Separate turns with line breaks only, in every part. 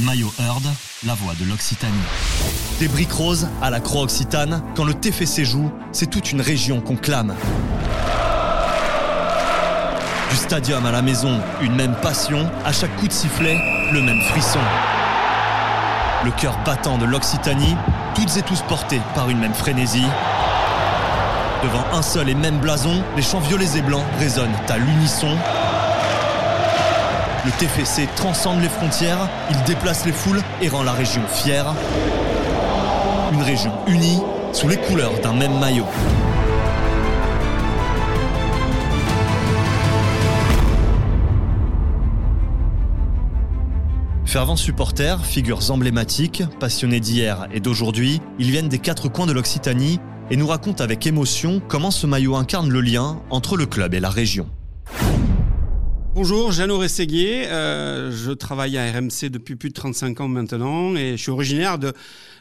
Maillot Heard, la voix de l'Occitanie.
Des briques roses à la croix occitane, quand le TFC joue, c'est toute une région qu'on clame. Du stadium à la maison, une même passion, à chaque coup de sifflet, le même frisson. Le cœur battant de l'Occitanie, toutes et tous portés par une même frénésie. Devant un seul et même blason, les chants violets et blancs résonnent à l'unisson. Le TFC transcende les frontières, il déplace les foules et rend la région fière. Une région unie sous les couleurs d'un même maillot. Fervents supporters, figures emblématiques, passionnés d'hier et d'aujourd'hui, ils viennent des quatre coins de l'Occitanie et nous racontent avec émotion comment ce maillot incarne le lien entre le club et la région.
Bonjour, Jeannot Rességuier. Euh, je travaille à RMC depuis plus de 35 ans maintenant et je suis originaire de,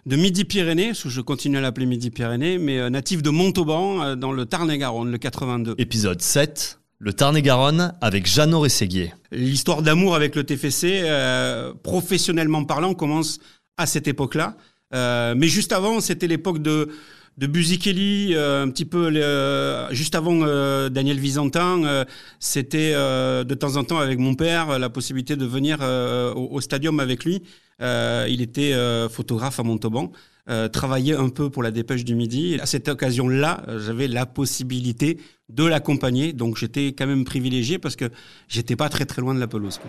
de Midi-Pyrénées, je continue à l'appeler Midi-Pyrénées, mais euh, natif de Montauban, euh, dans le Tarn-et-Garonne, le 82.
Épisode 7, le Tarn-et-Garonne avec Jeannot Rességuier.
L'histoire d'amour avec le TFC, euh, professionnellement parlant, commence à cette époque-là. Euh, mais juste avant, c'était l'époque de de Buzi euh, un petit peu euh, juste avant euh, Daniel Visantin, c'était de temps en temps avec mon père la possibilité de venir au, au, stadium avec lui. il était photographe à Montauban, travaillait un peu pour la Dépêche du Midi. Et à cette occasion-là, j'avais la possibilité de l'accompagner, donc j'étais quand même privilégié parce que j'étais pas très très loin de la pelouse.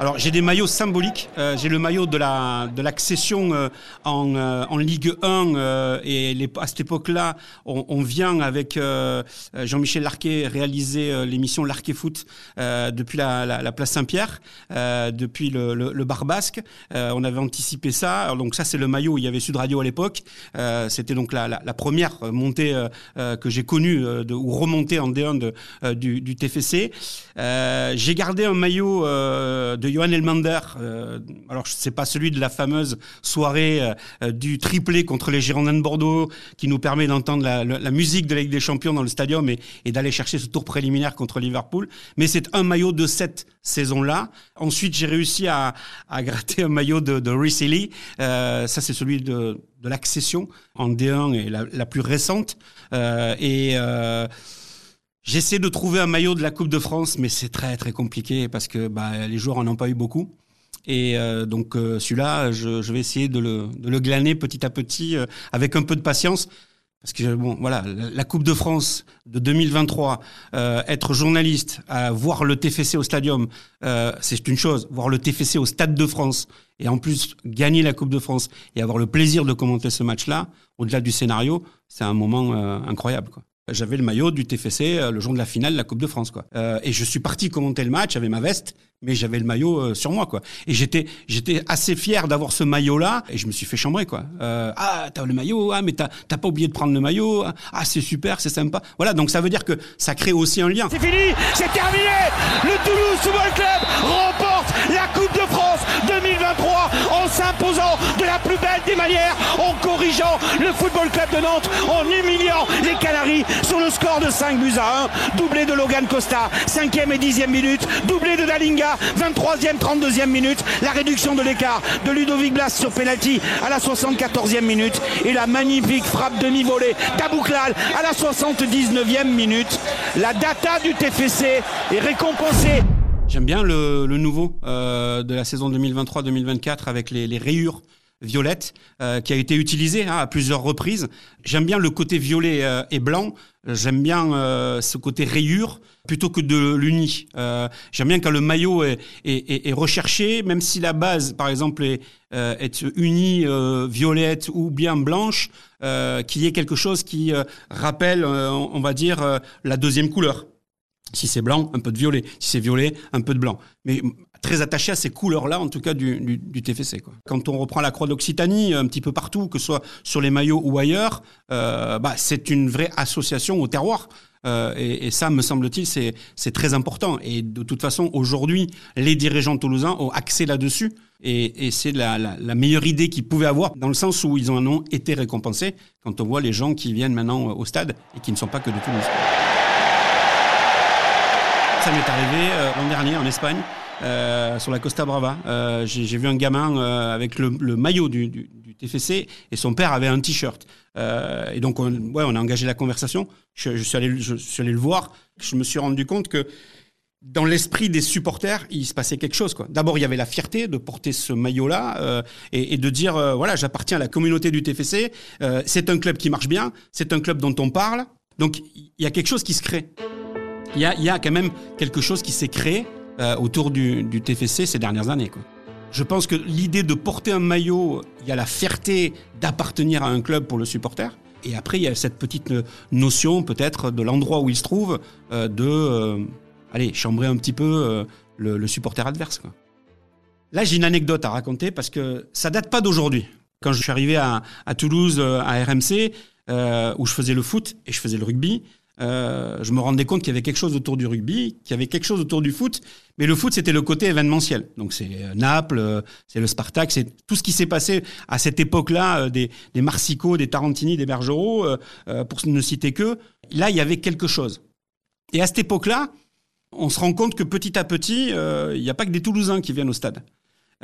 Alors j'ai des maillots symboliques. Euh, j'ai le maillot de la de l'accession euh, en, euh, en Ligue 1 euh, et à cette époque-là, on, on, vient avec euh, Jean-Michel Larquet réaliser l'émission Larquet Foot depuis la, la, la place Saint-Pierre, depuis le, le, le, on avait anticipé ça. Alors, donc ça c'est le maillot. Où il y avait Sud Radio à l'époque. C'était donc la, la, la, première montée que j'ai connue de, ou remontée en D1 de, du, du TFC. j'ai gardé un maillot de de Johan Elmander. Euh, alors, c'est pas celui de la fameuse soirée euh, du triplé contre les Girondins de Bordeaux qui nous permet d'entendre la, musique de la Ligue des Champions dans le stadium et, et d'aller chercher ce tour préliminaire contre Liverpool. Mais c'est un maillot de cette saison-là. Ensuite, j'ai réussi à, gratter un maillot de, de euh, ça, c'est celui de, l'accession en D1 et la, la plus récente. Euh, et euh, J'essaie de trouver un maillot de la Coupe de France, mais c'est très très compliqué parce que bah, les joueurs en ont pas eu beaucoup. Et euh, donc euh, celui-là, je, je, vais essayer de le, de le glaner petit à petit euh, avec un peu de patience. Parce que bon, voilà, la Coupe de France de 2023, euh, être journaliste, euh, voir le TFC au Stadium, euh, c'est une chose. Voir le TFC au Stade de France et en plus gagner la Coupe de France et avoir le plaisir de commenter ce match-là, au-delà du scénario, c'est un moment incroyable. Quoi j'avais le maillot du TFC euh, le jour de la finale de la Coupe de France quoi. Euh, et je suis parti commenter le match, j'avais ma veste, mais j'avais le maillot euh, sur moi quoi. Et j'étais j'étais assez fier d'avoir ce maillot là et je me suis fait chambrer quoi. Euh, ah t'as le maillot, ah mais t'as t'as pas oublié de prendre le maillot, ah c'est super, c'est sympa. Voilà donc ça veut dire que ça crée aussi un lien.
C'est fini, c'est terminé. Le Toulouse Football Club remporte la Coupe de France 2023 en s'imposant manières, en corrigeant le Football Club de Nantes, en humiliant les Canaries sur le score de 5 buts à 1. Doublé de Logan Costa, 5e et 10e minute. Doublé de Dalinga, 23e, 32e minute. La réduction de l'écart de Ludovic Blas sur penalty à la 74e minute. Et la magnifique frappe demi-volée d'Abouklal à la 79e minute. La data du TFC est récompensée.
J'aime bien le, nouveau euh, de la saison 2023-2024 avec les rayures violette euh, qui a été utilisé hein, à plusieurs reprises. J'aime bien le côté violet euh, et blanc. J'aime bien euh, ce côté rayure plutôt que de l'uni. Euh, j'aime bien quand le maillot est, est, est, recherché, même si la base, par exemple, est, euh, est unie violette ou bien blanche, qu'il y ait quelque chose qui rappelle, on va dire, la deuxième couleur. Si c'est blanc, un peu de violet. Si c'est violet, un peu de blanc. Mais très attaché à ces couleurs-là, en tout cas du, du, du TFC. Quoi. Quand on reprend la croix d'Occitanie, un petit peu partout, que ce soit sur les maillots ou ailleurs, euh, bah, c'est une vraie association au terroir. Euh, et, et, ça, me semble-t-il, c'est, très important. Et de toute façon, aujourd'hui, les dirigeants toulousains ont accès là-dessus. Et, et c'est la, la, la, meilleure idée qu'ils pouvaient avoir, dans le sens où ils en ont été récompensés, quand on voit les gens qui viennent maintenant au stade et qui ne sont pas que de Toulouse. Ça m'est arrivé l'an dernier en Espagne. Sur la Costa Brava. J'ai vu un gamin avec le, maillot du, du, TFC et son père avait un t-shirt. et donc, on, ouais, on a engagé la conversation. Je, suis allé, je suis allé le voir. Je me suis rendu compte que dans l'esprit des supporters, il se passait quelque chose. D'abord, il y avait la fierté de porter ce maillot-là euh, et, de dire euh, voilà, j'appartiens à la communauté du TFC. Euh, c'est un club qui marche bien, c'est un club dont on parle. Donc, il y a quelque chose qui se crée. Il y a, quand même quelque chose qui s'est créé autour du, TFC ces dernières années. Quoi. Je pense que l'idée de porter un maillot, il y a la fierté d'appartenir à un club pour le supporter. Et après, il y a cette petite notion, peut-être, de l'endroit où il se trouve, de allez, chambrer un petit peu euh, le, supporter adverse. Là, j'ai une anecdote à raconter parce que ça date pas d'aujourd'hui. Quand je suis arrivé à, Toulouse, euh, à RMC, euh, où je faisais le foot et je faisais le rugby, je me rendais compte qu'il y avait quelque chose autour du rugby, qu'il y avait quelque chose autour du foot, mais le foot c'était le côté événementiel. Donc c'est Naples, c'est le Spartak, c'est tout ce qui s'est passé à cette époque-là, des, des Marsico, des Tarantini, des Bergerot, pour ne citer que. Là, il y avait quelque chose. Et à cette époque-là, on se rend compte que petit à petit, euh, il n'y a pas que des Toulousains qui viennent au stade.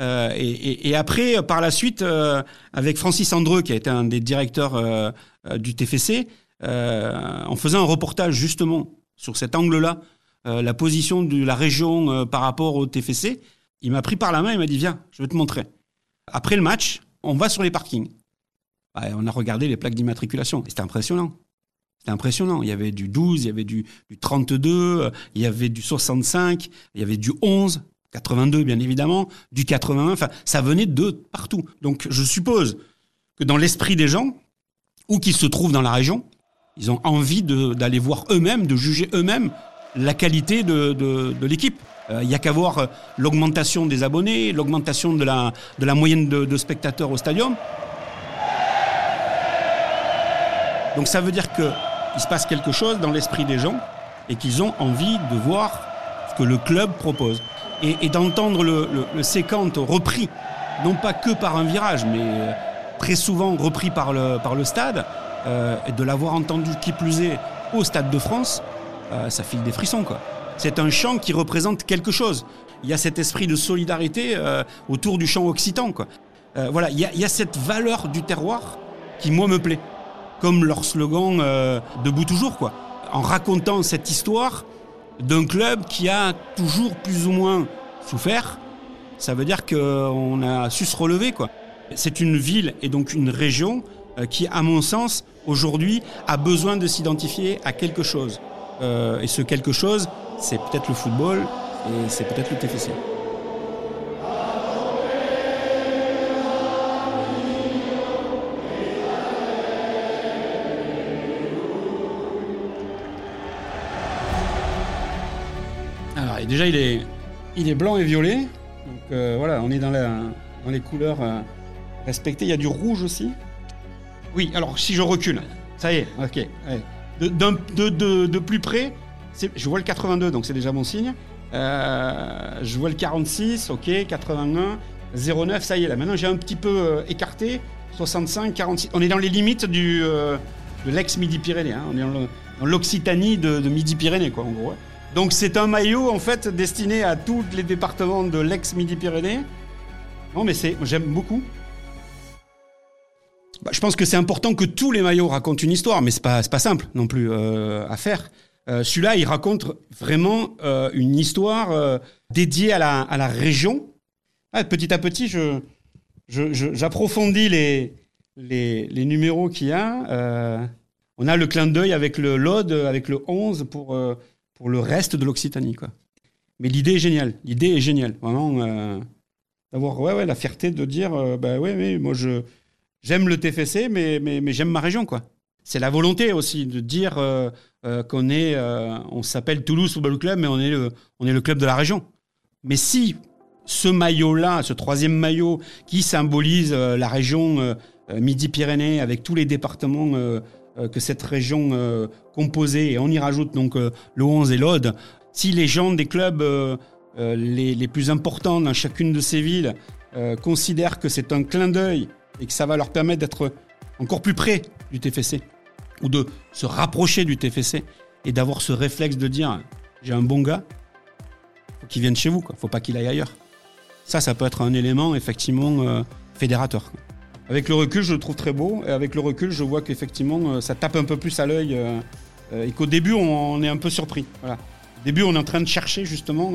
Euh, et, après, par la suite, euh, avec Francis Andreux, qui a été un des directeurs du TFC, en faisant un reportage justement sur cet angle-là, la position de la région par rapport au TFC, il m'a pris par la main et m'a dit Viens, je vais te montrer. Après le match, on va sur les parkings. On a regardé les plaques d'immatriculation. C'était impressionnant. C'était impressionnant. Il y avait du 12, il y avait du, 32, il y avait du 65, il y avait du 11, 82 bien évidemment, du 81. Enfin, ça venait de partout. Donc, je suppose que dans l'esprit des gens, ou qu'ils se trouvent dans la région, ils ont envie d'aller voir eux-mêmes, de juger eux-mêmes la qualité de, l'équipe. Euh, il n'y a qu'à voir euh, l'augmentation des abonnés, l'augmentation de la, moyenne de, spectateurs au stadium. Donc ça veut dire que il se passe quelque chose dans l'esprit des gens et qu'ils ont envie de voir ce que le club propose. Et, d'entendre le, le, repris, non pas que par un virage, mais euh, très souvent repris par le stade, euh, et de l'avoir entendu qui plus est au Stade de France, euh, ça file des frissons. quoi. C'est un chant qui représente quelque chose. Il y a cet esprit de solidarité autour du chant occitan. Quoi. voilà, il y, a, cette valeur du terroir qui, moi, me plaît comme leur slogan euh, Debout toujours, quoi. En racontant cette histoire d'un club qui a toujours plus ou moins souffert, ça veut dire qu'on a su se relever, quoi. C'est une ville et donc une région euh, qui, à mon sens, aujourd'hui, a besoin de s'identifier à quelque chose. Euh, et ce quelque chose, c'est peut-être le football et c'est peut-être le TFC. déjà, il est, il est blanc et violet. Donc euh, voilà, on est dans, la, dans les couleurs euh, respectées. Il y a du rouge aussi. Oui, alors si je recule, ça y est, ok. De, plus près, je vois le 82, donc c'est déjà mon signe. Euh, je vois le 46, ok, 81, 09, ça y est, là maintenant j'ai un petit peu écarté. 65, 46. On est dans les limites du, de l'ex-Midi-Pyrénées. Hein. On est dans l'Occitanie de, Midi-Pyrénées, quoi, en gros. Donc c'est un maillot en fait destiné à tous les départements de l'ex-Midi-Pyrénées. Non mais j'aime beaucoup. Bah, je pense que c'est important que tous les maillots racontent une histoire, mais c'est pas pas simple non plus euh, à faire. Euh, celui-là, il raconte vraiment euh, une histoire dédiée à la, à la région. Ah, petit à petit, je, j'approfondis les, les, numéros qu'il y a. on a le clin d'œil avec le LOD, avec le 11 pour pour le reste de l'Occitanie. Mais l'idée est géniale. L'idée est géniale. Vraiment, euh, d'avoir ouais, ouais, la fierté de dire euh, bah ouais, ouais, moi je, j'aime le TFC, mais, mais, j'aime ma région. quoi. C'est la volonté aussi de dire euh, qu'on est, on s'appelle Toulouse Football Club, mais on est, le, on est le club de la région. Mais si ce maillot-là, ce troisième maillot qui symbolise la région Midi-Pyrénées avec tous les départements euh, que cette région euh, composée, et on y rajoute donc euh, le 11 et l'Aude, si les gens des clubs les, les, plus importants dans chacune de ces villes considèrent que c'est un clin d'œil et que ça va leur permettre d'être encore plus près du TFC, ou de se rapprocher du TFC, et d'avoir ce réflexe de dire j'ai un bon gars, faut qu'il vienne chez vous, quoi. faut pas qu'il aille ailleurs. Ça, ça peut être un élément effectivement euh, fédérateur. Avec le recul, je le trouve très beau, et avec le recul, je vois qu'effectivement, euh, ça tape un peu plus à l'œil, euh, et qu'au début, on, est un peu surpris. Voilà. Au début, on est en train de chercher justement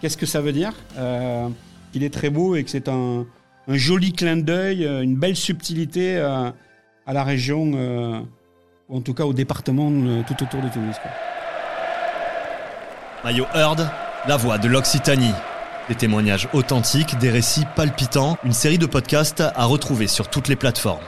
qu'est-ce que ça veut dire. Qu'il est très beau et que c'est un, un joli clin d'œil, euh, une belle subtilité euh, à la région, euh, ou en tout cas au département tout autour de Tunis.
Maillot Heard, la voix de l'Occitanie. Des témoignages authentiques, des récits palpitants, une série de podcasts à retrouver sur toutes les plateformes.